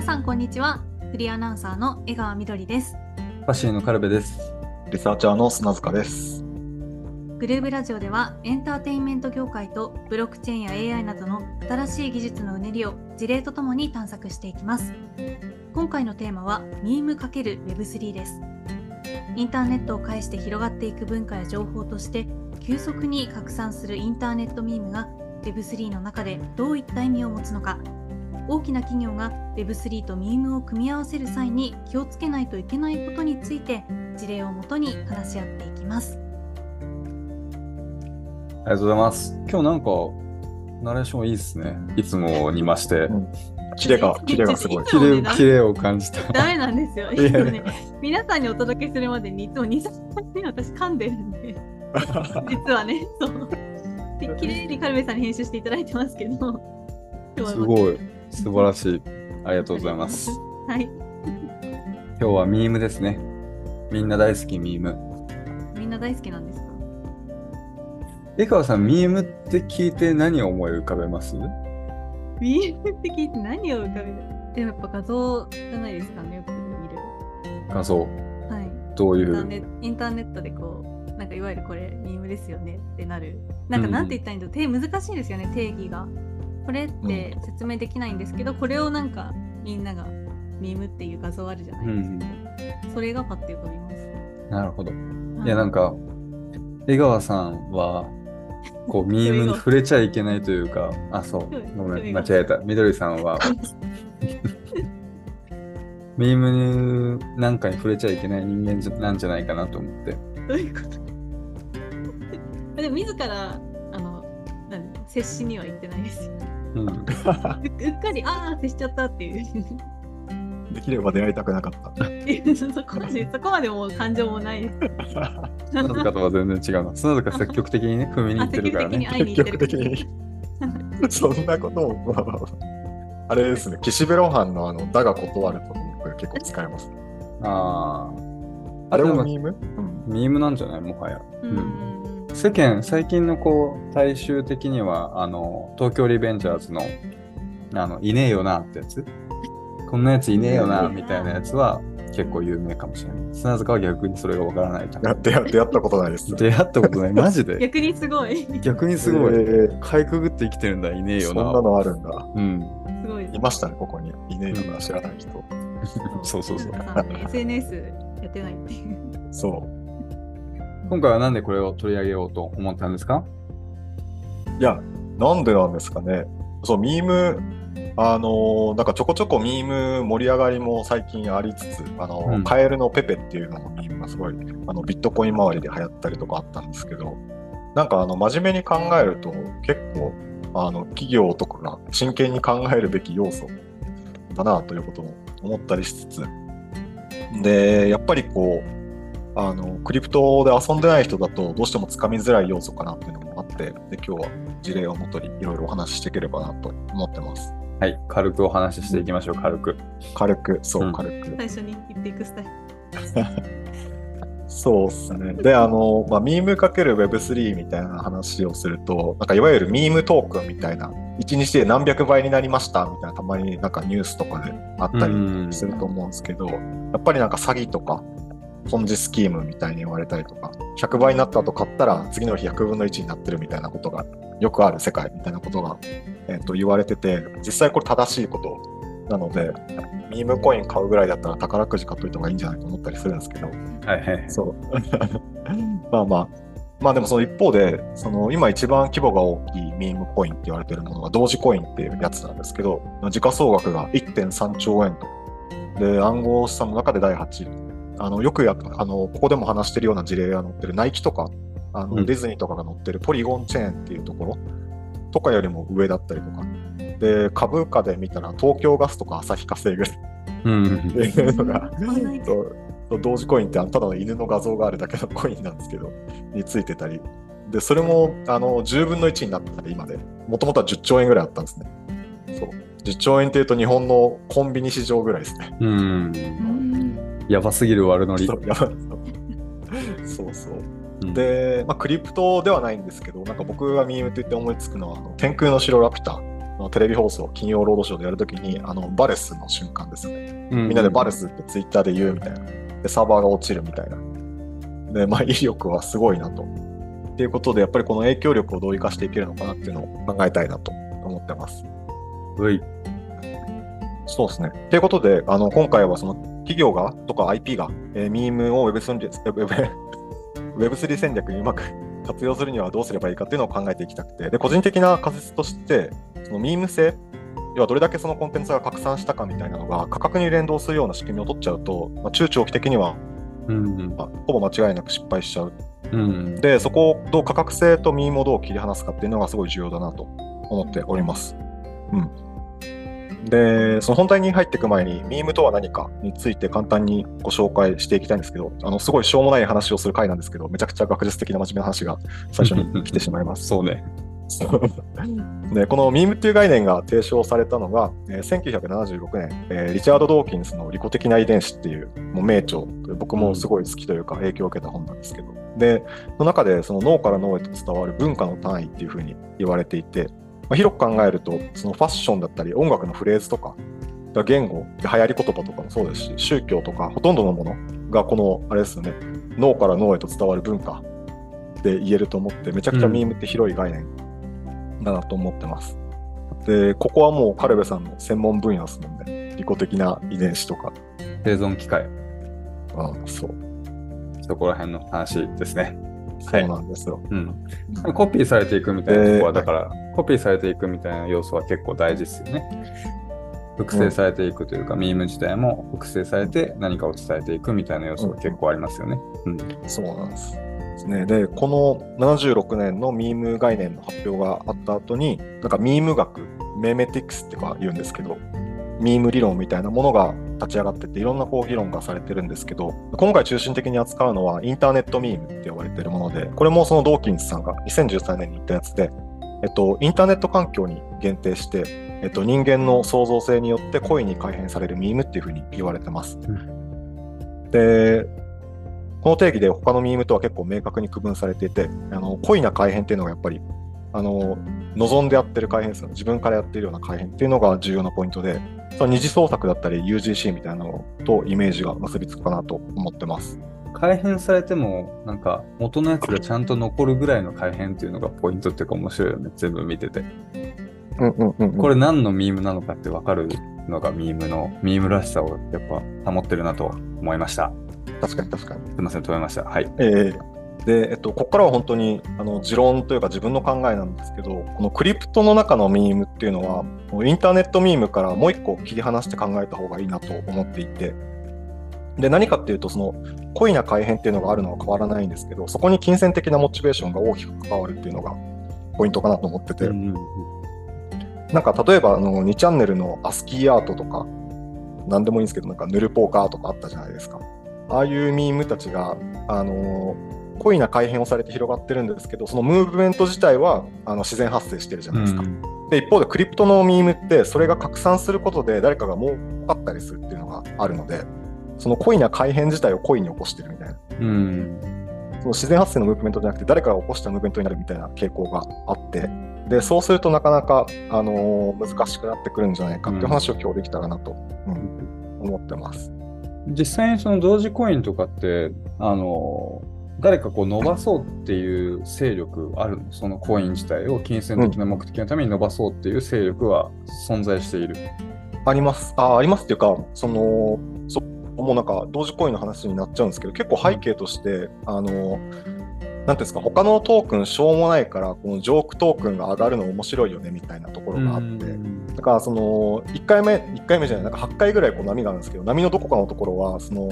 皆さんこんにちは。フリーアナウンサーの江川みどりです。パシーのカルベです。リサーチャーの砂塚です。グルーブラジオではエンターテインメント業界とブロックチェーンや AI などの新しい技術のうねりを事例とともに探索していきます。今回のテーマはミーム ×Web3 です。インターネットを介して広がっていく文化や情報として急速に拡散するインターネットミームが Web3 の中でどういった意味を持つのか大きな企業が Web3 とミームを組み合わせる際に気をつけないといけないことについて事例をもとに話し合っていきますありがとうございます。今日なんか、ナレーションいいですね。いつもにまして。キレが、キレがすごい。綺麗、綺麗を感じた。ダメなんですよ。いね、皆さんにお届けするまでにいつも2、3回ね、私噛んでるんで、実はね、そう。で綺麗にカルベさんに編集していただいてますけど、すごい。素晴らしい。ありがとうございます。。はい。今日はミームですね。みんな大好きミーム。みんな大好きなんですか？江川さん、ミームって聞いて何を思い浮かべます？ミームって聞いて何を浮かべる？でもやっぱ画像じゃないですかね、よく見る。画像。はい。どういう？インターネットでこう、なんかいわゆるこれ、ミームですよねってなる。なんかなんて言ったらいいんだろう、手難しいんですよね、定義が。これって説明できないんですけど、これをなんかみんながミームっていう画像あるじゃないですか。それがパッて浮かびます。なるほど。はいや、なんか、江川さんは、こう、ミームに触れちゃいけないというか、あ、そうごめ、ん間違えた。みどりさんは、ミームなんかに触れちゃいけない人間なんじゃないかなと思って。どういうこと？でも自ら接しには行ってないですよ。うん、ううっかりああ接しちゃったっていうできれば出会いたくなかった。そこまでそこまでもう感情もないです。砂塚とは全然違うな。砂塚積極的にね、踏みに行あってるからね。積極的に。そんなことも、まあまあまああれですね、岸辺露伴のあの、だが断るとこれ結構使えます。ああ。あれでももミーム？うん。ミームなんじゃない？もはや。うんうん世間、最近のこう、大衆的には、あの、東京リベンジャーズの、あの、いねえよなってやつ？こんなやついねえよな、みたいなやつは結構有名かもしれない。砂塚は逆にそれがわからないじゃん。いや出会出会ったことないです。出会ったことない。マジで？逆にすごいす逆にすごい。えーかいくぐって生きてるんだ、いねえよな。そんなのあるんだ。うん。ごいですいましたね、ここに。いねえよな、知らない人。そうそうそう SNS やってないっていう。そう。今回はなんでこれを取り上げようと思ったんですか？いや、なんでなんですかね。そう、ミーム、あのーなんかちょこちょこミーム盛り上がりも最近ありつつ、あのーうんカエルのペペっていうののミームがすごい、あのビットコイン周りで流行ったりとかあったんですけど、なんかあの真面目に考えると結構、あの企業とかが真剣に考えるべき要素だなということを思ったりしつつ、で、やっぱりこう、あのクリプトで遊んでない人だとどうしてもつかみづらい要素かなっていうのもあって、で今日は事例をもとにいろいろお話ししていければなと思ってます。はい。軽くお話ししていきましょう、軽く。軽く、そうう、ん軽く。最初に言っていくスタイル。そうですね。で、あの、まあ、ミーム ×Web3 みたいな話をすると、なんかいわゆるミームトークンみたいな、1日で何百倍になりましたみたいな、たまになんかニュースとかであったりうんすると思うんですけど、やっぱりなんか詐欺とか、ポンジスキームみたいに言われたりとか、100倍になった後買ったら次の日100分の1になってるみたいなことがよくある世界みたいなことが、えっと言われてて、実際これ正しいことなので、ミームコイン買うぐらいだったら宝くじ買っといた方がいいんじゃないと思ったりするんですけど、はいはい。そう。まあまあ。まあでもその一方で、その今一番規模が大きいミームコインって言われてるものが同時コインっていうやつなんですけど、時価総額が1.3兆円と。で、暗号資産の中で第8位。あの、よくやあの、ここでも話してるような事例が載ってるナイキとか、あの、うんディズニーとかが載ってるポリゴンチェーンっていうところとかよりも上だったりとか。で、株価で見たら東京ガスとか旭化成ぐらいうん。っていうのが、同時コインってあのただの犬の画像があるだけのコインなんですけど、についてたり。で、それもあの10分の1になったり、今で。もともとは10兆円ぐらいあったんですね。そう。10兆円っていうと日本のコンビニ市場ぐらいですね。うん。うんやばすぎる悪ノリ。そうやばいそうそう。うん、で、まあ、クリプトではないんですけど、なんか僕がミームと言って思いつくのは、あの天空の城ラピュタテレビ放送、金曜ロードショーでやるときに、あのバレスの瞬間ですね。みんなでバレスってツイッターで言うみたいな。で、サーバーが落ちるみたいな。で、まあ、威力はすごいなと。っていうことで、やっぱりこの影響力をどう生かしていけるのかなっていうのを考えたいなと思ってます。うい。そうですね。ということで、あの今回はその企業がとか IP が、えー、ミームを Web3 Web Web3 戦略にうまく 活用するにはどうすればいいかっていうのを考えていきたくて、で個人的な仮説として、そのミーム性、要はどれだけそのコンテンツが拡散したかみたいなのが価格に連動するような仕組みを取っちゃうと、まあ、中長期的には、うんまあ、ほぼ間違いなく失敗しちゃう。うん。で、そこをどう価格性とミームをどう切り離すかっていうのがすごい重要だなと思っております。うん。で、その本題に入っていく前に、ミームとは何かについて簡単にご紹介していきたいんですけど、あの、すごいしょうもない話をする回なんですけど、めちゃくちゃ学術的な真面目な話が最初に来てしまいます。そうね。で、このミームっていう概念が提唱されたのが、えー1976年、えーリチャード・ドーキンスの利己的な遺伝子っていうもう名著、僕もすごい好きというか影響を受けた本なんですけど、で、その中でその脳から脳へと伝わる文化の単位っていうふうに言われていて、まあ、広く考えると、そのファッションだったり音楽のフレーズとか、言語、流行り言葉とかもそうですし、宗教とかほとんどのものがこの、あれですよね、脳から脳へと伝わる文化で言えると思って、めちゃくちゃミームって広い概念だなと思ってます。で、ここはもうカルベさんの専門分野ですもんね。利己的な遺伝子とか。生存機械。うん、そう。そこら辺の話ですね。そうなんですよ。うん。コピーされていくみたいなところは、えーだから、コピーされていくみたいな要素は結構大事ですよね。複製されていくというか、ミーム自体も複製されて何かを伝えていくみたいな要素が結構ありますよね。うん。そうなんです。ね、で、この76年のミーム概念の発表があった後に、なんかミーム学、メメティクスってか言うんですけど、ミーム理論みたいなものが立ち上がってて、いろんなこう議論がされてるんですけど、今回中心的に扱うのはインターネットミームって呼ばれてるもので、これもそのドーキンスさんが2013年に言ったやつで、えっと、インターネット環境に限定して、えっと、人間の創造性によって故意に改変されるミームっていうふうに言われてます。で、この定義で他のミームとは結構明確に区分されていて、あの故意な改変っていうのがやっぱり、あの望んでやってる改変ですよね。自分からやってるような改変っていうのが重要なポイントで、その二次創作だったり UGC みたいなのとイメージが結びつくかなと思ってます。改変されても、なんか元のやつがちゃんと残るぐらいの改変っていうのがポイントっていうか面白いよね。全部見てて。うんうんうん、これ何のミームなのかって分かるのがミームの、ミームらしさをやっぱ保ってるなと思いました。確かに確かに。すみません、止めました。はい。えーで、えっと、ここからは本当にあの持論というか自分の考えなんですけど、このクリプトの中のミームっていうのは、インターネットミームからもう一個切り離して考えた方がいいなと思っていて、で、何かっていうと、その、故意な改変っていうのがあるのは変わらないんですけど、そこに金銭的なモチベーションが大きく関わるっていうのがポイントかなと思ってて、うんなんか例えばあの2チャンネルのアスキーアートとか、なんでもいいんですけど、なんかヌルポーカーとかあったじゃないですか。ああいうミームたちが、あの故意な改変をされて広がってるんですけど、そのムーブメント自体はあの自然発生してるじゃないですか。で、一方でクリプトのミームって、それが拡散することで誰かが儲かったりするっていうのがあるので、その故意な改変自体を故意に起こしてるみたいな。うん。その自然発生のムーブメントじゃなくて、誰かが起こしたムーブメントになるみたいな傾向があって、で、そうするとなかなか、あのー難しくなってくるんじゃないかっていう話を今日できたらなと、うん思ってます。実際にその同時コインとかって、あの、誰かこう伸ばそうっていう勢力あるの？そのコイン自体を金銭的な目的のために伸ばそうっていう勢力は存在している。あります。あ、ありますっていうか、その、そもうなんか同時コインの話になっちゃうんですけど、結構背景として、あの、なんていうんですか、他のトークンしょうもないから、このジョークトークンが上がるの面白いよねみたいなところがあって、だからその1回目、1回目じゃない、なんか8回ぐらいこう波があるんですけど、波のどこかのところは、その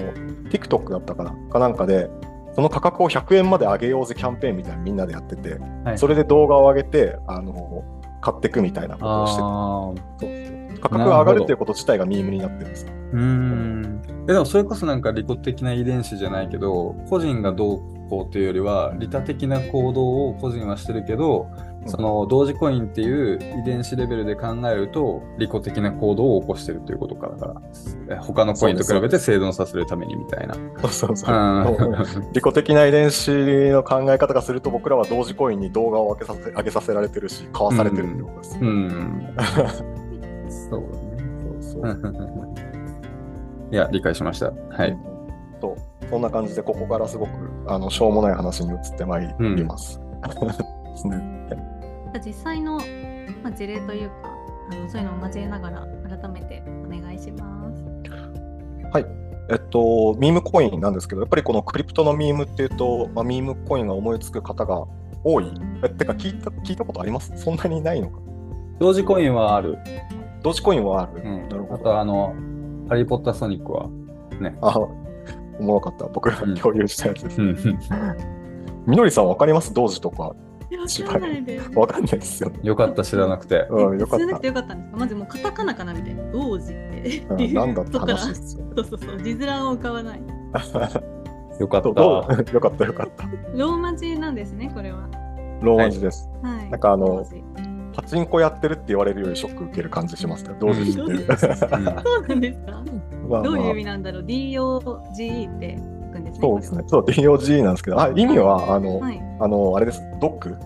TikTok だったかな、かなんかで、その価格を100円まで上げようぜキャンペーンみたいなのみんなでやってて、はいそれで動画を上げて、あの買っていくみたいなことをしててああ。そう価格が上がるっていうこと自体がミームになってるんですよ。う。えでもそれこそなんか利己的な遺伝子じゃないけど、個人がどう行というよりは利他的な行動を個人はしてるけど、その同時コインっていう遺伝子レベルで考えると利己的な行動を起こしてるということかだから。え他のコインと比べて生存させるためにみたいな。そうそうそう。うん。利己的な遺伝子の考え方がすると僕らは同時コインに動画を上げさせ上げさせられてるし買わされてるってことです、うん。そうそうそう。だね。いや、理解しました。はい。とそんな感じでここからすごくあのしょうもない話に移ってまいります。ですね実際の、まあ、事例というかあのそういうのを交えながら改めてお願いします。はい。えっと、ミームコインなんですけど、やっぱりこのクリプトのミームっていうと、まあ、ミームコインが思いつく方が多い。え、てか聞いた、聞いたことあります？そんなにないのか？同時コインはある。同時コインはある。うんなるほど。あと、あの、ハリー・ポッター・ソニックは。ね。あ、おもろかった。僕がうん共有したやつです。うん。みのりさんわかります？同時とか。わかんないです。わかんないですよね。よかった、知らなくて。うん、よかっ知らなくてよかったんですか？まずもうカタカナかなみたいな。同時って。た。うん、なんだって話ですよ。そうそうそう。字面を浮かばない。よかった。よかったよかった。ローマ字なんですね、これは。ローマ字です。はい。なんかあのパチンコやってるって言われるよりショック受ける感じしますね。同時知ってる。うんそうなんですか？まあどういうまあ意味なんだろう ?DOGE って書くんですね。そうですね。そう、DOG なんですけど、あ意味は、あの、はい。あの、あれです。ドッグ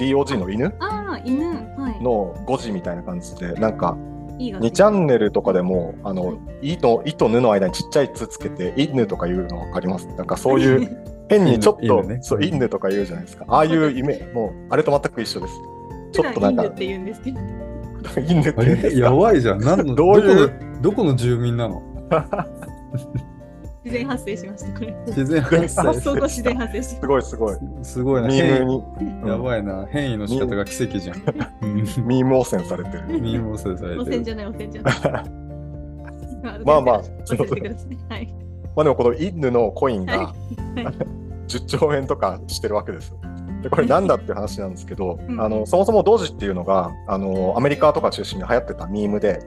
?DOG の犬？ああ、犬。はい。の5時みたいな感じで、なんか、いいが2チャンネルとかでも、あのはい、いと、いとぬの間にちっちゃいつつけて、犬とか言うの分かりますなんかそういう、変にちょっと、犬ねそう、犬とか言うじゃないですか。ああいうイメージ、もう、あれと全く一緒です。ちょっとなんか犬っ、て言うんですけど。犬ってあれ言うんですかやばいじゃん。なんのどういう？どこの、住民なの？自然発生しました、これ。自然発発生。想と自然発生しすごいすごい。すごいな。変に、異やばいな。変異の仕方が奇跡じゃん。うんミーム汚染されてる。ミームをされてる。汚染じゃない、汚染じゃない。まあまあ忘れてください。はい。まあでもこの犬のコインがはいはい10兆円とかしてるわけですよ。でこれなんだっていう話なんですけど、うんあのそもそも同時っていうのがあのアメリカとか中心に流行ってたミームで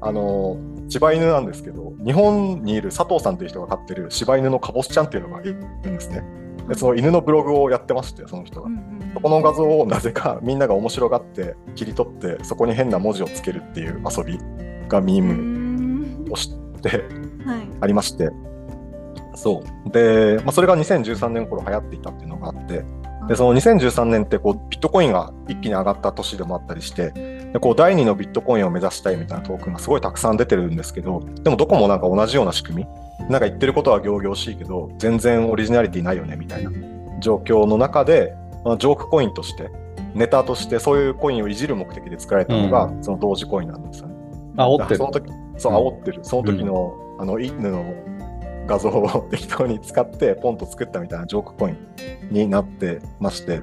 あの柴犬なんですけど日本にいる佐藤さんという人が飼ってる柴犬のカボスちゃんっていうのがいるんですね。でその犬のブログをやってましてその人がそこの画像をなぜかみんなが面白がって切り取ってそこに変な文字をつけるっていう遊びがミーうムんをしてはい。ありまして、そう。で、まあ、それが2013年頃流行っていたっていうのがあって、で、その2013年ってこうビットコインが一気に上がった年でもあったりして、でこう第二のビットコインを目指したいみたいなトークンがすごいたくさん出てるんですけど、でもどこもなんか同じような仕組み、なんか言ってることは仰々しいけど、全然オリジナリティないよねみたいな状況の中で、まあ、ジョークコインとして、ネタとしてそういうコインをいじる目的で作られたのが、その同時コインなんですよね。煽ってるその。時そう、うん煽ってる。その時の、あの、犬の画像を適当に使って、ポンと作ったみたいなジョークコインになってまして、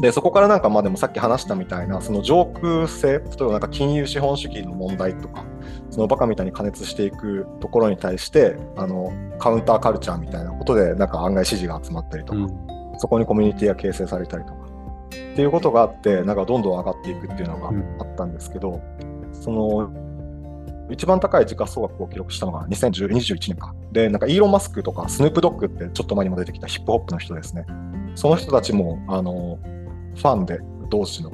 で、そこからなんか、まあでもさっき話したみたいな、そのジョーク性、例えばなんか金融資本主義の問題とか、そのバカみたいに加熱していくところに対して、あの、カウンターカルチャーみたいなことで、なんか案外支持が集まったりとか、うん。そこにコミュニティが形成されたりとかっていうことがあってなんかどんどん上がっていくっていうのがうん。あったんですけど、その一番高い時価総額を記録したのが2021年か。でなんかイーロン・マスクとかスヌープ・ドッグってちょっと前にも出てきたヒップホップの人ですね。その人たちもあのファンで同時の。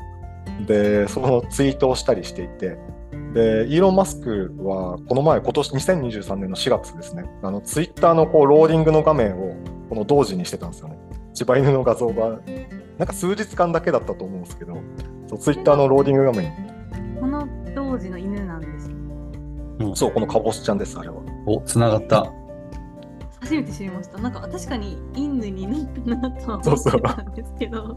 でそのツイートをしたりしていて。でイーロン・マスクはこの前今年2023年の4月ですね。あのツイッターのこうローディングの画面をこの同時にしてたんですよね。柴犬の画像がなんか数日間だけだったと思うんですけどそうツイッターのローディング画面この当時の犬なんですよ。うんそうこのカボスちゃんですあれはお、つながった。初めて知りました。なんか確かに犬になったなとはそうそう思ってたんですけど。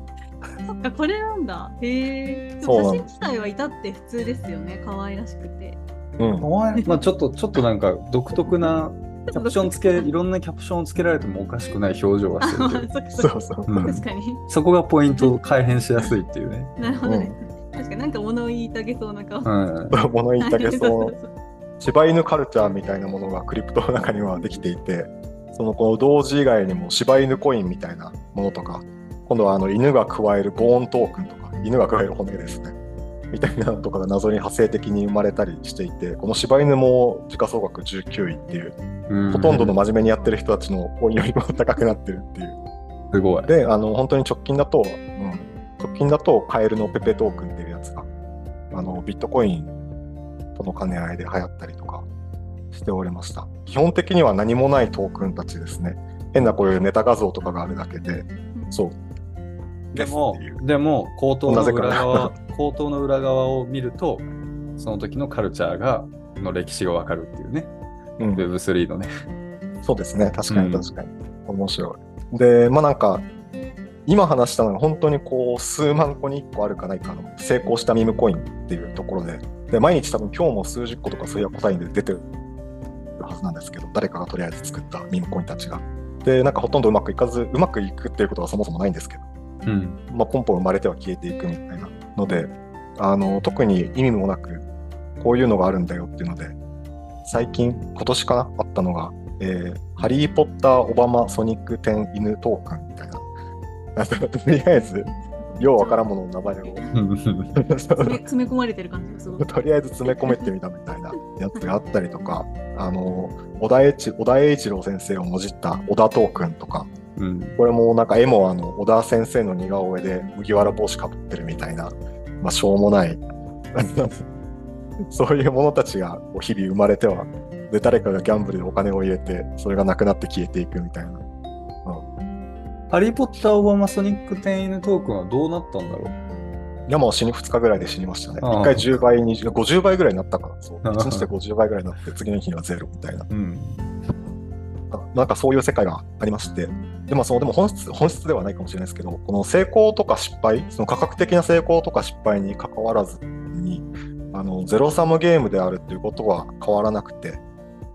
そっか、これなんだ。へえ。写真自体は至って普通ですよね。可愛らしくて。うんまあちょっと、ちょっとなんか独特なキャプションつけ、いろんなキャプションをつけられてもおかしくない表情はあ、してるけど、ま あそうそううん確かに。そこがポイント、改変しやすいっていうね。なるほどね。確かになんか物言いたげそうな顔。うん。物言いたけはいそのうそう柴犬カルチャーみたいなものがクリプトの中にはできていてそのこの同時以外にも柴犬コインみたいなものとか今度はあの犬が加えるボーントークンとか犬が加える骨ですね。みたいなのとかが謎に派生的に生まれたりしていてこの柴犬も時価総額19位っていううん。ほとんどの真面目にやってる人たちのコインよりも高くなってるっていう。すごい。で、あの、本当に直近だと、うん、直近だと、カエルのペペトークンっていうやつが、あの、ビットコインとの兼ね合いで流行ったりとかしておりました。基本的には何もないトークンたちですね。変なこういうネタ画像とかがあるだけで、そう。でもでも、口頭のなぜか裏側、口頭 の裏側を見ると、その時のカルチャーが、の歴史がわかるっていうね。うん Web3 のね。そうですね。確かうんに確かに。面白い。で、まあなんか、今話したのが本当にこう数万個に1個あるかないかの成功したミームコインっていうところで、で毎日多分今日も数十個とか数百個単位で出てるはずなんですけど、誰かがとりあえず作ったミームコインたちが。で、なんかほとんどうまくいかず、うまくいくっていうことはそもそもないんですけど、うん。まあ、ポンポン生まれては消えていくみたいなので、あの特に意味もなく、こういうのがあるんだよっていうので、最近、今年かな、あったのが、えーハリー・ポッター・オバマ・ソニック10犬トークンみたいな。とりあえず、ようわからんものの名前を詰め詰め込まれてる感じがすごい。とりあえず詰め込めてみたみたいなやつがあったりとか、あの小田栄一小田栄一郎先生をもじった小田トークンとか、うん。これもなんか絵もあの小田先生の似顔絵で麦わら帽子かぶってるみたいな、まあ、しょうもない そういうものたちがこう日々生まれてはで誰かがギャンブルでお金を入れてそれがなくなって消えていくみたいなハリー・ポッター・オバマ・ソニック・テンイヌトークンはどうなったんだろう？いやもう死に2日ぐらいで死にましたね。ああ1回10倍、20 50倍ぐらいになったから、そう。ああ1日で50倍ぐらいになって、次の日にはゼロみたいな。うん。あなんかそういう世界がありまして、でもそのでも本質本質ではないかもしれないですけど、この成功とか失敗、その価格的な成功とか失敗に関わらずに、あのゼロサムゲームであるっていうことは変わらなくて、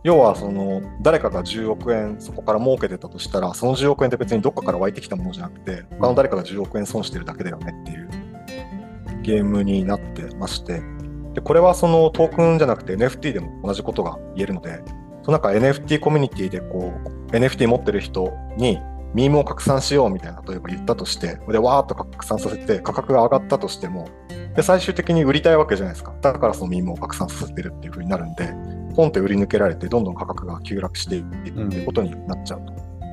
要はその誰かが10億円そこから儲けてたとしたら、その10億円って別にどっかから湧いてきたものじゃなくて、他の誰かが10億円損してるだけだよねっていうゲームになってまして、でこれはそのトークンじゃなくて NFT でも同じことが言えるので、そのなんか NFT コミュニティでこう NFT 持ってる人にミームを拡散しようみたいな例えば言ったとしてでわーっと拡散させて価格が上がったとしてもで最終的に売りたいわけじゃないですか。だからそのミームを拡散させてるっていう風になるんでポンって売り抜けられてどんどん価格が急落していくっていうことになっちゃうと。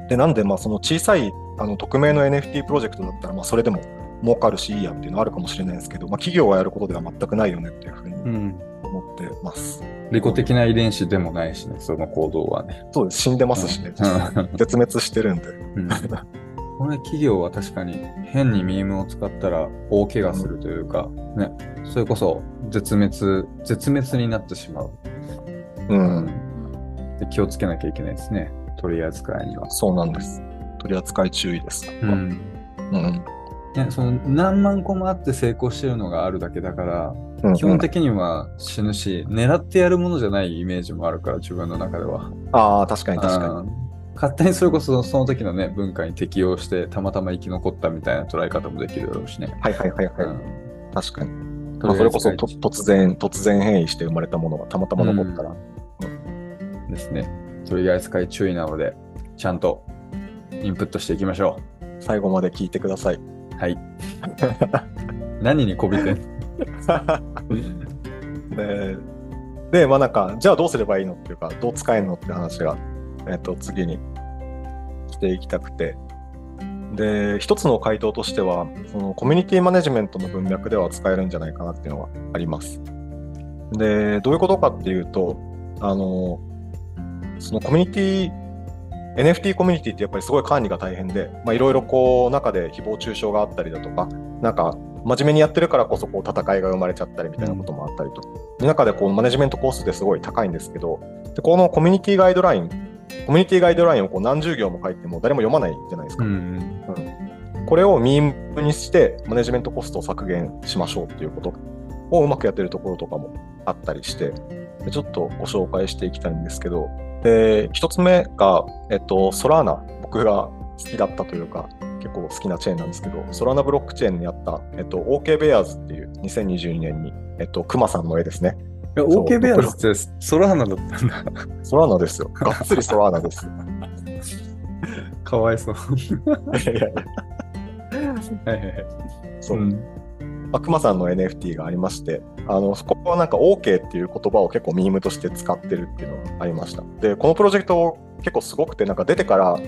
でなんでまあその小さいあの匿名の NFT プロジェクトだったらまあそれでも儲かるしいいやっていうのはあるかもしれないですけど、まあ、企業がやることでは全くないよねっていう風にうん。思ってます。利己的な遺伝子でもないしね、その行動はね。そうです死んでますしね、実際絶滅してるんで。うん。これ企業は確かに変にミームを使ったら大怪我するというか、ね、それこそ絶滅、絶滅になってしまう。うん、で気をつけなきゃいけないですね。取り扱いには。そうなんです。取り扱い注意です。う。ん。うんね、その何万個もあって成功してるのがあるだけだから、うん基本的には死ぬし、狙ってやるものじゃないイメージもあるから、自分の中では。ああ、確かに確かうん勝手にそれこそその時のね、文化に適応して、たまたま生き残ったみたいな捉え方もできるだろうしね。に。はいはいはいはい。うん確かに。まあ、それこそと突然、突然変異して生まれたものがたまたま残ったら。ですね。取り扱い注意なので、ちゃんとインプットしていきましょ最後まで聞いてください。う。はい。何にこびてん で、でまあなんか、じゃあどうすればいいのっていうか、どう使えるのって話が、えっ、と、次にしていきたくて。で、一つの回答としては、そのコミュニティマネジメントの文脈では使えるんじゃないかなっていうのがあります。で、どういうことかっていうと、あの、そのコミュニティ NFT コミュニティってやっぱりすごい管理が大変で、まあ、いろいろこう中で誹謗中傷があったりだとか、なんか真面目にやってるからこそこう戦いが生まれちゃったりみたいなこともあったりと。で中でこうマネジメントコースですごい高いんですけど、でこのコミュニティガイドライン、コミュニティガイドラインをこう何十行も書いても誰も読まないじゃないですか。うん。これをミームにしてマネジメントコストを削減しましょうっていうことをうまくやってるところとかもあったりして、でちょっとご紹介していきたいんですけど、で、一つ目が、えっと、ソラーナ、僕が好きだったというか、結構好きなチェーンなんですけど、ソラーナブロックチェーンにあった、えっと、OK ベアーズっていう2022年に、えっと、クマさんの絵ですね。OK ベアーズってソラーナだったんだ。ソラーナですよ。がっつりソラーナです。かわいそう。いやいやいやはいはいはい。そう。ん。まあ、クマさんの NFT がありまして、あの、そこはなんか OK っていう言葉を結構ミームとして使ってるっていうのがありました。で、このプロジェクト結構すごくて、なんか出てから、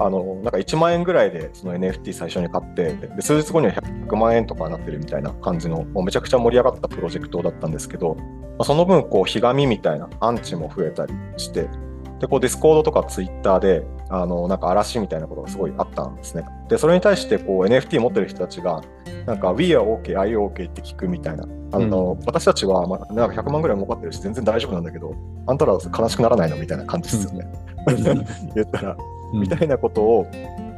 あのなんか1万円ぐらいでその NFT 最初に買ってで数日後には100万円とかになってるみたいな感じのもうめちゃくちゃ盛り上がったプロジェクトだったんですけど、まあ、その分こうひがみみたいなアンチも増えたりしてでこうディスコードとかツイッターであのなんか嵐みたいなことがすごいあったんですね。でそれに対してこう NFT 持ってる人たちがなんか We are OK, I OK って聞くみたいなあの、うん、私たちは、まあ、なんか100万ぐらい儲かってるし全然大丈夫なんだけどあんたらは悲しくならないのみたいな感じですよね。言ったら、みたいなことを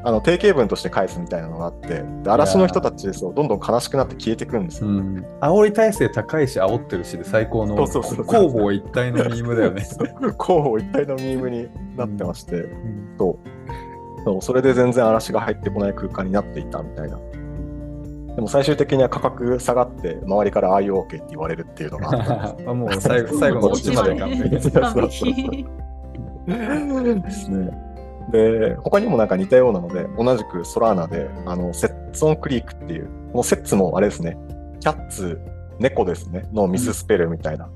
あの定型文として返すみたいなのがあってで嵐の人たちそうどんどん悲しくなって消えていくんですよ、うん、煽り体制高いし煽ってるしで最高の交互一体のミームだよね。交互一体のミームになってまして、うん、そう。そうそれで全然嵐が入ってこない空間になっていたみたいな。でも最終的には価格下がって周りから IOK って言われるっていうのが もう最後最後のオチまで。完璧ですねで、他にもなんか似たようなので、同じくソラーナで、あの、セッツオンクリークっていう、このセッツもあれですね、cats、猫ですね、のミススペルみたいな。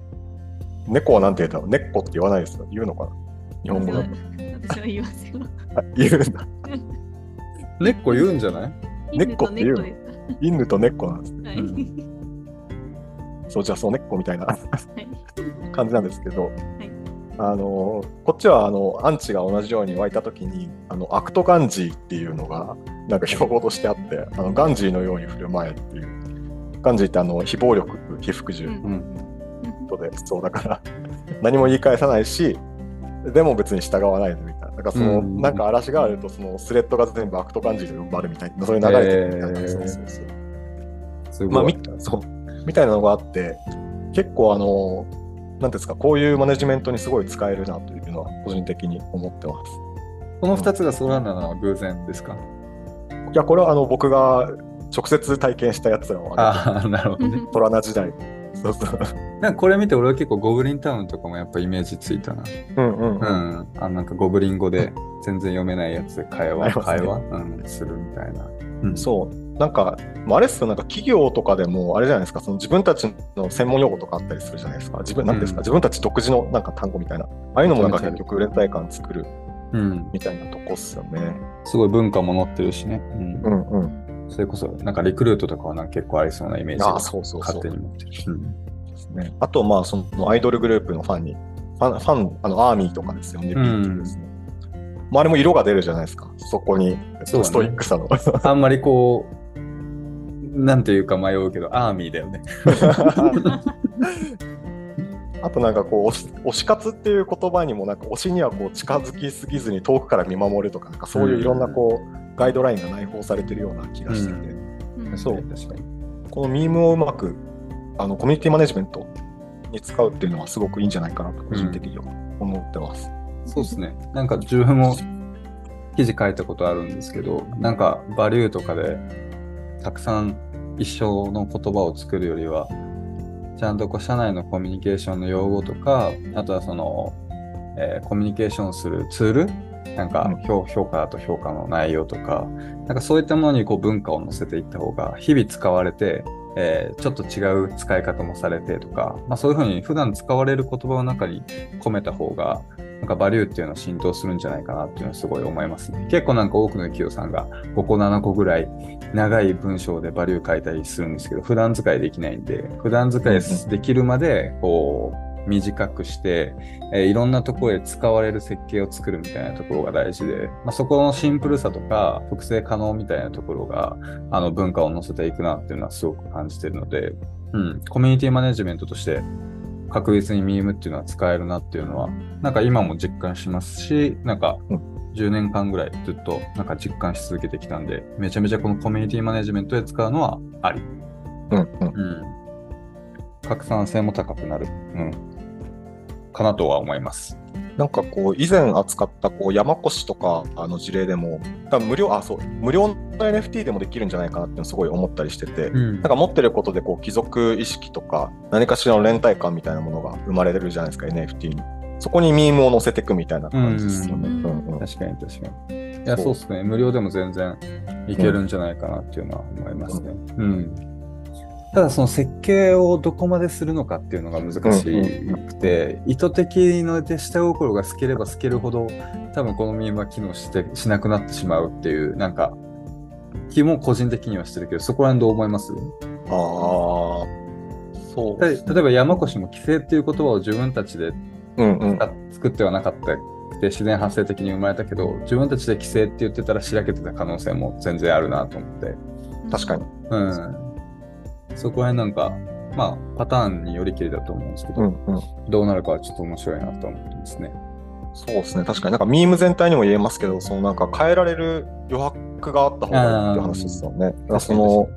うん、猫はなんて言うんだろう猫って言わないですよ。言うのかな日本語だと。私は言いますよ。言うんだ。猫言うんじゃない？猫って言うの？犬と猫なんですね。はい、そう、じゃあそう猫みたいな感じなんですけど、はいあのこっちはあのアンチが同じように湧いた時にあの act Gandhi っていうのがなんか標語としてあってあのガンジーのように振る舞えっていう。ガンジーってあの非暴力非服従、うん、とでそうだから何も言い返さないしでも別に従わないみたいな。なんかその、うん、なんか嵐があるとそのスレッドが全部 act Gandhi と呼ばれるみたいなそういう流れてるみたいな、えー、そうそうそう。まあみそう。みたいなのがあって結構あのなんですか、こういうマネジメントにすごい使えるなというのは、個人的に思ってます。この2つがソラーナのは偶然ですか？いや、これはあの僕が直接体験したやつをああ、なるほどね。トラナ時代。そうそう。なんかこれ見て俺は結構ゴブリンタウンとかもやっぱイメージついたな。うんうん、うん。うん。あなんかゴブリン語で全然読めないやつで会話、会話、うん、するみたいな。うん、そう。なんか、あれっすよ、なんか企業とかでも、あれじゃないですか、その自分たちの専門用語とかあったりするじゃないですか。自分、なんですか、うん、自分たち独自のなんか単語みたいな。ああいうのもなんか結局連帯感作るみたいなとこっすよね。すごい文化も載ってるしね。うん、うん、うんそれこそ、なんかリクルートとかはなんか結構ありそうなイメージが勝手に持ってる。あと、まあ、そのアイドルグループのファンに、ファン、ファンあのアーミーとかですよね、うんですね。あれも色が出るじゃないですか、そこに、ストイックさの。あんまりこう、なんていうか迷うけど、アーミーだよね。あとなんかこう推し活っていう言葉にもなんか推しにはこう近づきすぎずに遠くから見守るとかなんかそういういろんなこう、ガイドラインが内包されてるような気がしてて、うん、そう確かにこのミームをうまくあのコミュニティマネジメントに使うっていうのはすごくいいんじゃないかなと個人的には思ってます。うん、そうですね。なんか自分も記事書いたことあるんですけどなんかバリューとかでたくさん一生の言葉を作るよりは、ちゃんとこう社内のコミュニケーションの用語とか、あとはその、えー、コミュニケーションするツールなんか評評価だと評価の内容とか、なんかそういったものにこう文化を載せていった方が日々使われて、えー、ちょっと違う使い方もされてとか、まあ、そういうふうに普段使われる言葉の中に込めた方が、なんかバリューっていうのは浸透するんじゃないかなっていうのはすごい思いますね。結構なんか多くの企業さんが5個7個ぐらい長い文章でバリュー書いたりするんですけど、普段使いできないんで、普段使いできるまで、こう、短くして、えー、いろんなところで使われる設計を作るみたいなところが大事で、まあ、そこのシンプルさとか複製可能みたいなところがあの文化を乗せていくなっていうのはすごく感じてるので、うん、コミュニティマネジメントとして確実にミームっていうのは使えるなっていうのは、なんか今も実感しますし、なんか10年間ぐらいずっとなんか実感し続けてきたんで、めちゃめちゃこのコミュニティマネジメントで使うのはあり。うん、うん、うん。拡散性も高くなる。うん。かなとは思います。なんかこう以前扱ったこう山越とかあの事例でも多分無料あそう無料の NFT でもできるんじゃないかなってすごい思ったりしてて、うん、なんか持ってることでこう貴族意識とか何かしらの連帯感みたいなものが生まれるじゃないですか NFT に。そこにミームを載せていくみたいな感じですよね、確かに確かに。いやそう。ですね。無料でも全然いけるんじゃないかなっていうのは思いますね、うん、うんただその設計をどこまでするのかっていうのが難しくて、意図的ので下心が透ければ透けるほど多分このミームは機能してしなくなってしまうっていうなんか気も個人的にはしてるけどそこら辺どう思います？ああ、そうた例えば山越も規制っていう言葉を自分たちでうんうん。作ってはなかったくて自然発生的に生まれたけど自分たちで規制って言ってたらしらけてた可能性も全然あるなと思って。確かに。うん。そこら辺なんか、まあ、パターンによりきりだと思うんですけど、うんうん。どうなるかはちょっと面白いなと思ってますね。そうですね。確かになんかミーム全体にも言えますけど、そのなんか変えられる余白があった方がいいっていう話ですよね。その、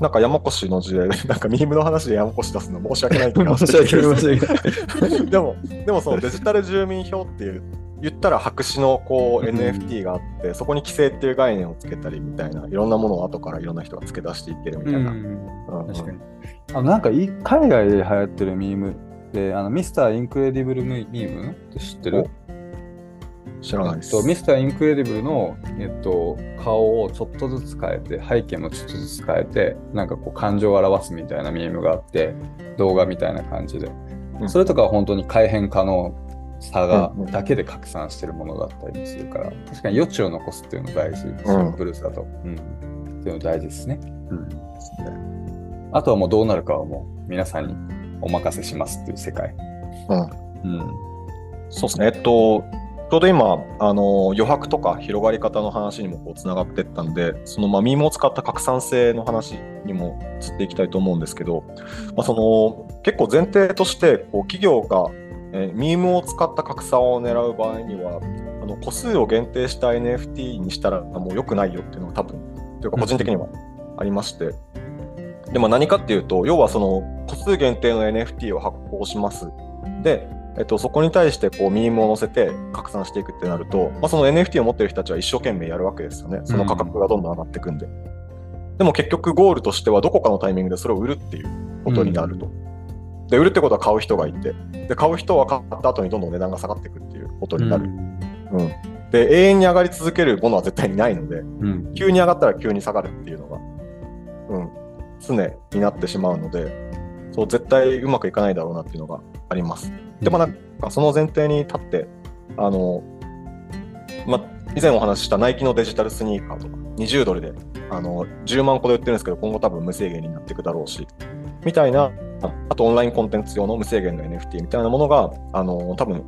なんか山古志の事例で、なんかミームの話で山古志出すの申し訳ないって感じ 申し訳ない申し訳ない。でも、でもそのデジタル住民票っていう、言ったら白紙のこううん NFT があって、そこに帰省っていう概念をつけたりみたいな、いろんなものを後からいろんな人が付け出していけるみたいな。確かに。あのなんかい海外で流行ってるミームで、あのミスターインクレディブルミーム？って知ってる？知らないです。えっと、ミスターインクレディブルの、えっと、顔をちょっとずつ変えて、背景もちょっとずつ変えて、なんかこう感情を表すみたいなミームがあって、動画みたいな感じで。うんそれとかは本当に改変可能さがうんうんだけで拡散してるものだったりするから、確かに余地を残すっていうの大事、シンプルさと。うん。っていうの大事ですね。うん。あとはもうどうなるかはもう皆さんにお任せしますっていう世界。うんうん。そうですね。えっと、ちょうど今、あの余白とか広がり方の話にもこうつながっていったんで、そのまあミームを使った拡散性の話にも移っていきたいと思うんですけど、まあ、その結構前提としてこう企業が、えーミームを使った拡散を狙う場合には、あの個数を限定した NFT にしたらもう良くないよっていうのが多分、というか個人的にはありまして、でまあ、何かっていうと、要はその個数限定の NFT を発行します。で、えっと、そこに対してこうミームを載せて拡散していくってなると、まあ、その NFT を持ってる人たちは一生懸命やるわけですよね。その価格がどんどん上がっていくんで。でも結局ゴールとしてはどこかのタイミングでそれを売るっていうことになると。で、売るってことは買う人がいて、で、買う人は買った後にどんどん値段が下がっていくっていうことになる。うん。で、永遠に上がり続けるものは絶対にないので、うん。急に上がったら急に下がるっていうのが、うん、常になってしまうので、そう絶対うまくいかないだろうなっていうのがあります。でもなんかその前提に立って、あの、ま、以前お話ししたナイキのデジタルスニーカーとか、20ドルであの10万個で売ってるんですけど、今後多分無制限になっていくだろうし、みたいな、ああとオンラインコンテンツ用の無制限の NFT みたいなものが、あの、多分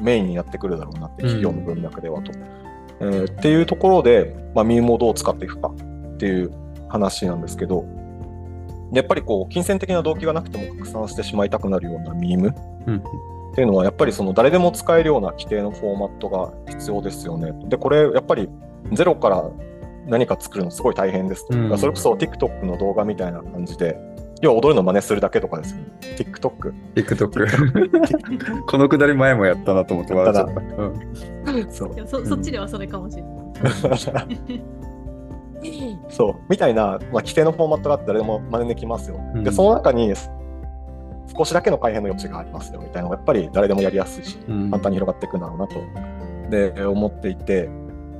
メインになってくるだろうなって、企業の文脈ではと。えーっていうところで、まあ、ミームをどう使っていくかっていう話なんですけど、やっぱりこう金銭的な動機がなくても拡散してしまいたくなるようなミームうん。っていうのは、やっぱりその誰でも使えるような規定のフォーマットが必要ですよね。で、これやっぱりゼロから何か作るのすごい大変ですと。うんそれこそ TikTok の動画みたいな感じで、要は踊るの真似するだけとかですよね。TikTok。TikTok。このくだり前もやったなと思って笑っちゃった。うん。そうそそっちではそれかもしれない。そう、みたいな、まあ、規定のフォーマットがあって誰でも真似できますよ。うんで、その中に少しだけの改変の余地がありますよみたいなのがやっぱり誰でもやりやすいし、うん簡単に広がっていくんだろうなとで思っていて、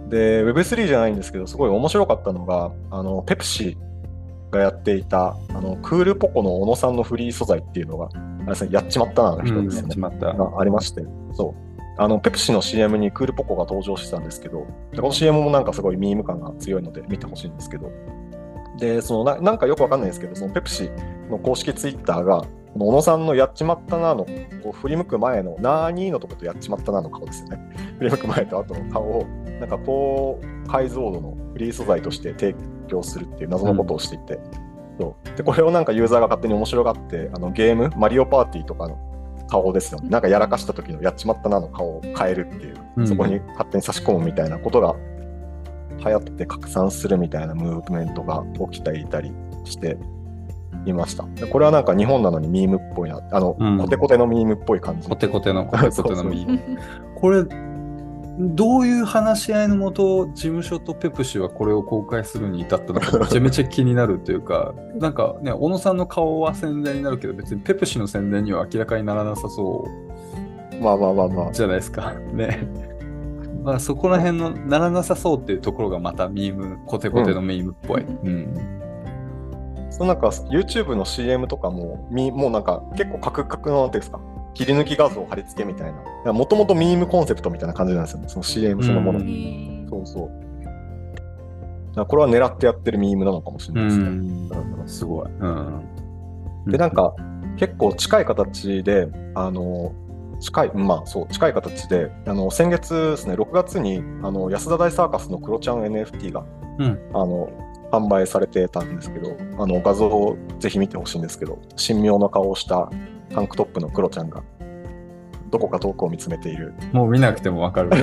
で、Web3 じゃないんですけど、すごい面白かったのが、あの、ペプシがやっていた、あの、クールポコの小野さんのフリー素材っていうのが、あれですね、やっちまったなの人ですよねやっち。まった。がありまして、そう。あの、ペプシの CM にクールポコが登場してたんですけど、でこの CM もなんかすごいミーム感が強いので見てほしいんですけど、で、そのな、なんかよくわかんないですけど、そのペプシの公式ツイッターが、小野さんのやっちまったなの、こう振り向く前の、なーにーのとことやっちまったなの顔ですよね。振り向く前と後の顔を、なんか高解像度のフリー素材として提供するっていう謎のことをしていて、そう。でこれをなんかユーザーが勝手に面白がって、あのゲーム、マリオパーティーとかの顔ですよ。ね。なんかやらかした時のやっちまったなの顔を変えるっていう、うん。そこに勝手に差し込むみたいなことが流行って拡散するみたいなムーブメントが起きていたりしていました。でこれはなんか日本なのにミームっぽいな、あの、うん。コテコテのミームっぽい感じ。コテコテのコテコテのミ そうーム。これ、どういう話し合いのもと、事務所とペプシはこれを公開するに至ったのか、めちゃめちゃ気になるというか、なんかね、小野さんの顔は宣伝になるけど、別にペプシの宣伝には明らかにならなさそうまあまあまあまあ。じゃないですか。ね。まあそこら辺のならなさそうっていうところがまたミーム、コテコテのミームっぽい。うん。そのなんか YouTube の CM とかも、みもうなんか結構カクカクのなんていうんですか、切り抜き画像貼り付けみたいな。もともとミームコンセプトみたいな感じなんですよね、その CM そのもの。そうそう。だこれは狙ってやってるミームなのかもしれないですね。うんすごい。うん。で、なんか、結構近い形で、あの、近い、まあそう、近い形で、あの、先月ですね、6月に、あの、安田大サーカスのクロちゃん NFT が、うんあの、販売されてたんですけど、あの、画像をぜひ見てほしいんですけど、神妙な顔をしたタンクトップのクロちゃんが、どこか遠くを見つめている。もう見なくてもわかる。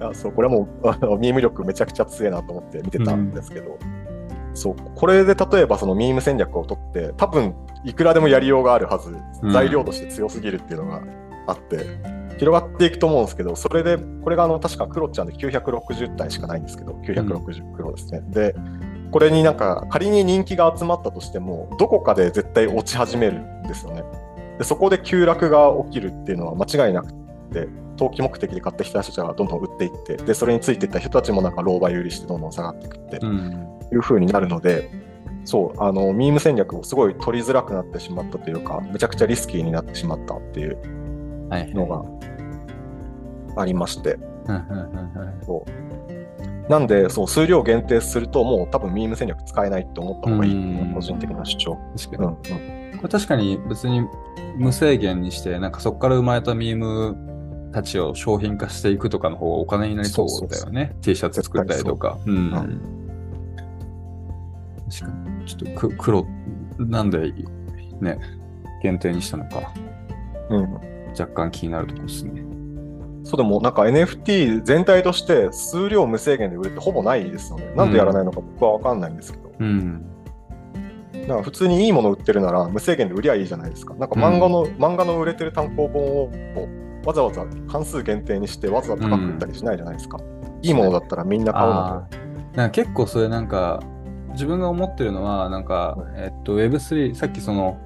あそう、これはもう、あのミーム力めちゃくちゃ強いなと思って見てたんですけど、そう、これで例えばそのミーム戦略を取って、多分いくらでもやりようがあるはず、うん材料として強すぎるっていうのがあって、広がっていくと思うんですけど、それで、これがあの確かクロちゃんで960体しかないんですけど、960クロですね。で、これになんか仮に人気が集まったとしても、どこかで絶対落ち始めるんですよね。でそこで急落が起きるっていうのは間違いなくて、投機目的で買ってきた人たちがどんどん売っていって、で、それについていった人たちもなんか狼狽売りしてどんどん下がっていくってうん。いう風になるので、そう、あの、ミーム戦略をすごい取りづらくなってしまったというか、めちゃくちゃリスキーになってしまったっていうはい。のがありまして、うんうんうんうんそう。なんで、そう、数量限定すると、もう多分ミーム戦略使えないって思った方がいいうん。個人的な主張。確かに。うん、うん。これ確かに別に無制限にして、なんかそこから生まれたミームたちを商品化していくとかの方がお金になりそうだよね。T シャツ作ったりとか。うん。確かに。ちょっとく黒、なんでね、限定にしたのか、うん。若干気になるところですね。そうでもなんか NFT 全体として数量無制限で売れてほぼないですよね。なんでやらないのか僕は分かんないんですけど。うん。なんか普通にいいもの売ってるなら無制限で売りゃいいじゃないですか。なんか漫画の、漫画の売れてる単行本をわざわざ関数限定にしてわざわざ高く売ったりしないじゃないですか。いいものだったらみんな買うのあーなんか結構それなんか自分が思ってるのはなんか、えっと Web3 さっきその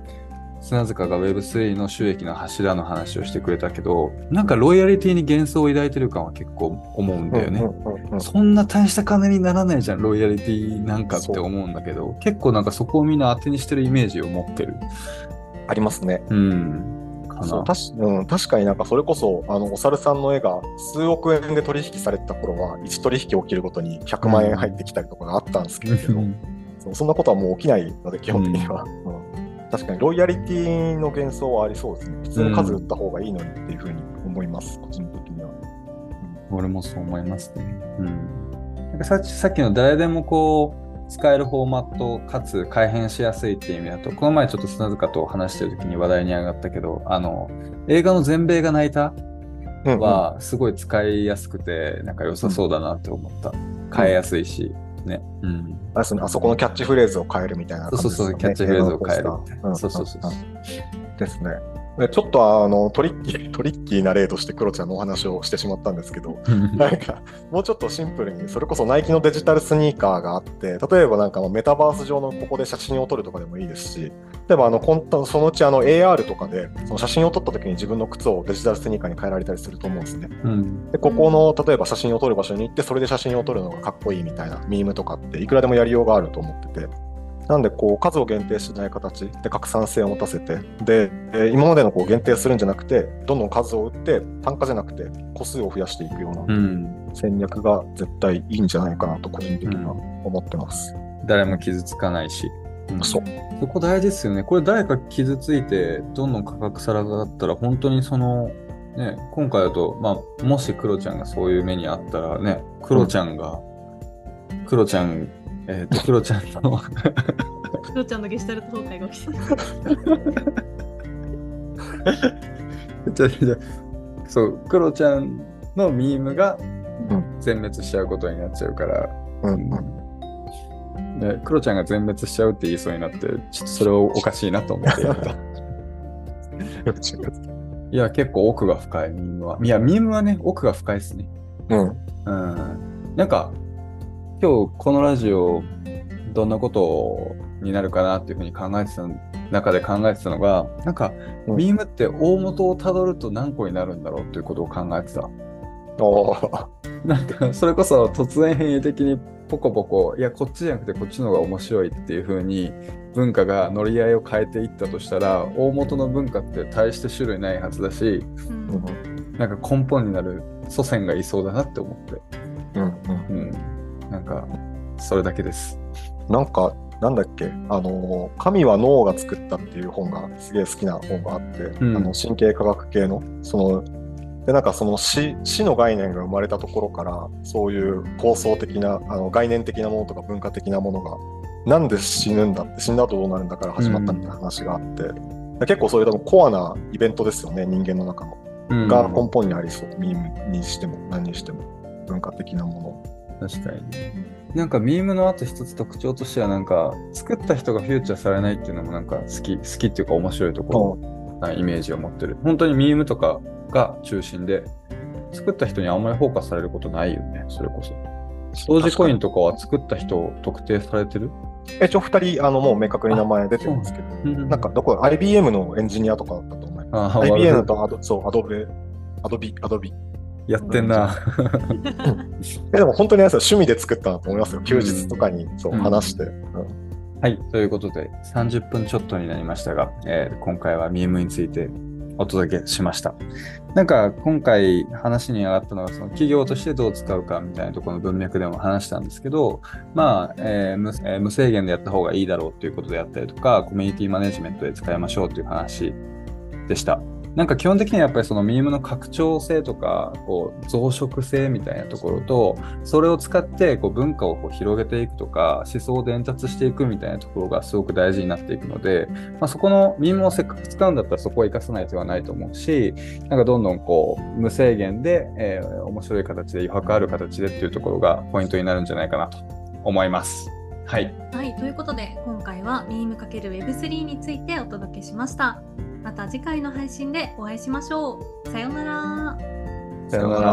砂塚が Web3 の収益の柱の話をしてくれたけどなんかロイヤリティに幻想を抱いてる感は結構思うんで。だよね、そんな大した金にならないじゃんロイヤリティなんかって思うんだけど結構なんかそこをみんな当てにしてるイメージを持ってる。ありますね。うん。そう確うん、確かになんかそれこそあのお猿さんの絵が数億円で取引されてた頃は1取引起きるごとに100万円入ってきたりとかがあったんですけど、そうそんなことはもう起きないので基本的には、うん確かにロイヤリティの幻想はありそうですね普通に数打った方がいいのにっていうふうに思います、個人的には、俺もそう思いますね。うん。なんかさっきさっきの誰でもこう、使えるフォーマットかつ改変しやすいっていう意味だと、この前ちょっと砂塚と話してる時に話題に上がったけど、あの、映画の全米が泣いたうんうんはすごい使いやすくて、なんか良さそうだなって思った。変えやすいし、ね。うん。ですね、あそこのキャッチフレーズを変えるみたいなそうそうそう、キャッチフレーズを変えるみたいな。うん。そうそうそう。うん。ですね。でちょっとあのトリッキー、トリッキーな例としてクロちゃん。のお話をしてしまったん。ですけど、なん。かもうちょっとシンプルに、それこそナイキのデジタルスニーカーがあって、例えばなん。かもうメタバース上のここで写真を撮るとかでもいいですし、例えばあのコンタそのうちあの AR とかでその写真を撮った時に自分の靴をデジタルスニーカーに変えられたりすると思うんですね。うん。でここの例えば写真を撮る場所に行ってそれで写真を撮るのがかっこいいみたいなミームとかっていくらでもやりようがあると思っててなんでこう数を限定しない形で拡散性を持たせてでえー今までのこう限定するんじゃなくてどんどん数を打って単価じゃなくて個数を増やしていくようう。なん戦略が絶対いいんじゃないかなと個人的には思ってます。誰も傷つかないし。うん。そう。そこ大事ですよね。これ誰か傷ついて、どんどん価格下がったら、本当にその、ね、今回だと、まあ、もしクロちゃんがそういう目にあったらね、クロちゃんが、クロちゃん、えっ、と、クロちゃんの、クロちゃんのゲシュタルト崩壊が起きた。じゃじゃそう、クロちゃんのミームがうん。全滅しちゃうことになっちゃうから、うんうんでクロちゃんが全滅しちゃうって言いそうになって、ちょっとそれをおかしいなと思ってやめた。いや、結構奥が深い、ミームは。いや、ミームはね、奥が深いですね。うんうん。なんか、今日このラジオ、どんなことになるかなっていうふうに考えてた中で考えてたのが、なんか、うんミームって大元をたどると何個になるんだろうっていうことを考えてた。おーなんかそれこそ突然変異的にポコポコいやこっちじゃなくてこっちの方が面白いっていう風に文化が乗り合いを変えていったとしたら大元の文化って大して種類ないはずだしうん。なんか根本になる祖先がいそうだなって思って。うんうん。うん。なんかそれだけです。なんか、なんだっけ、あの、神は脳が作ったっていう本がすげえ好きな本があって、うん。あの神経科学系の、その、で、なんかその死死の概念が生まれたところから、そういう構想的な、あの概念的なものとか文化的なものが、なんで死ぬんだって、死んだ後どうなるんだから始まったみたいな話があって、結構そういう多分コアなイベントですよね、人間の中の。うん。が根本にありそう、ミームにしても何にしても、文化的なも確かに。なんかミームのあと一つ特徴としてはなんか作った人がフューチャーされないっていうのもなんか好き好きっていうか面白いところなイメージを持ってる。本当にミームとかが中心で作った人にあんまりフォーカスされることないよねそれこその。同時コインとかは作った人を特定されてる？え一応2人、あの、もう明確に名前出てるんですけど、ななんか、どこ、IBM のエンジニアとかだったと思います。あ IBM とアド、そう、アドベ、アドビ、アドビ。やってんな。え、でも本当に趣味で作ったなと思いますよ。休日とかに、そう、うん話して。うんはい。ということで、30分ちょっとになりましたが、えー今回はミームについてお届けしました。なんか、今回話に上がったのは、その企業としてどう使うかみたいなところの文脈でも話したんですけど、まあ、えー無え無制限でやった方がいいだろうということであったりとか、コミュニティマネジメントで使いましょうという話でした。なんか基本的にはやっぱりそのミームの拡張性とか、こう増殖性みたいなところと、それを使ってこう文化をこう広げていくとか、思想を伝達していくみたいなところがすごく大事になっていくので、まあ、そこのミームをせっかく使うんだったらそこを生かさない手はないと思うし、なんかどんどんこう無制限で、えー面白い形で余白ある形でっていうところがポイントになるんじゃないかなと思います。はい。はい、ということで今回はミーム ×Web3 についてお届けしました。また次回の配信でお会いしましょう。さようなら。さようなら。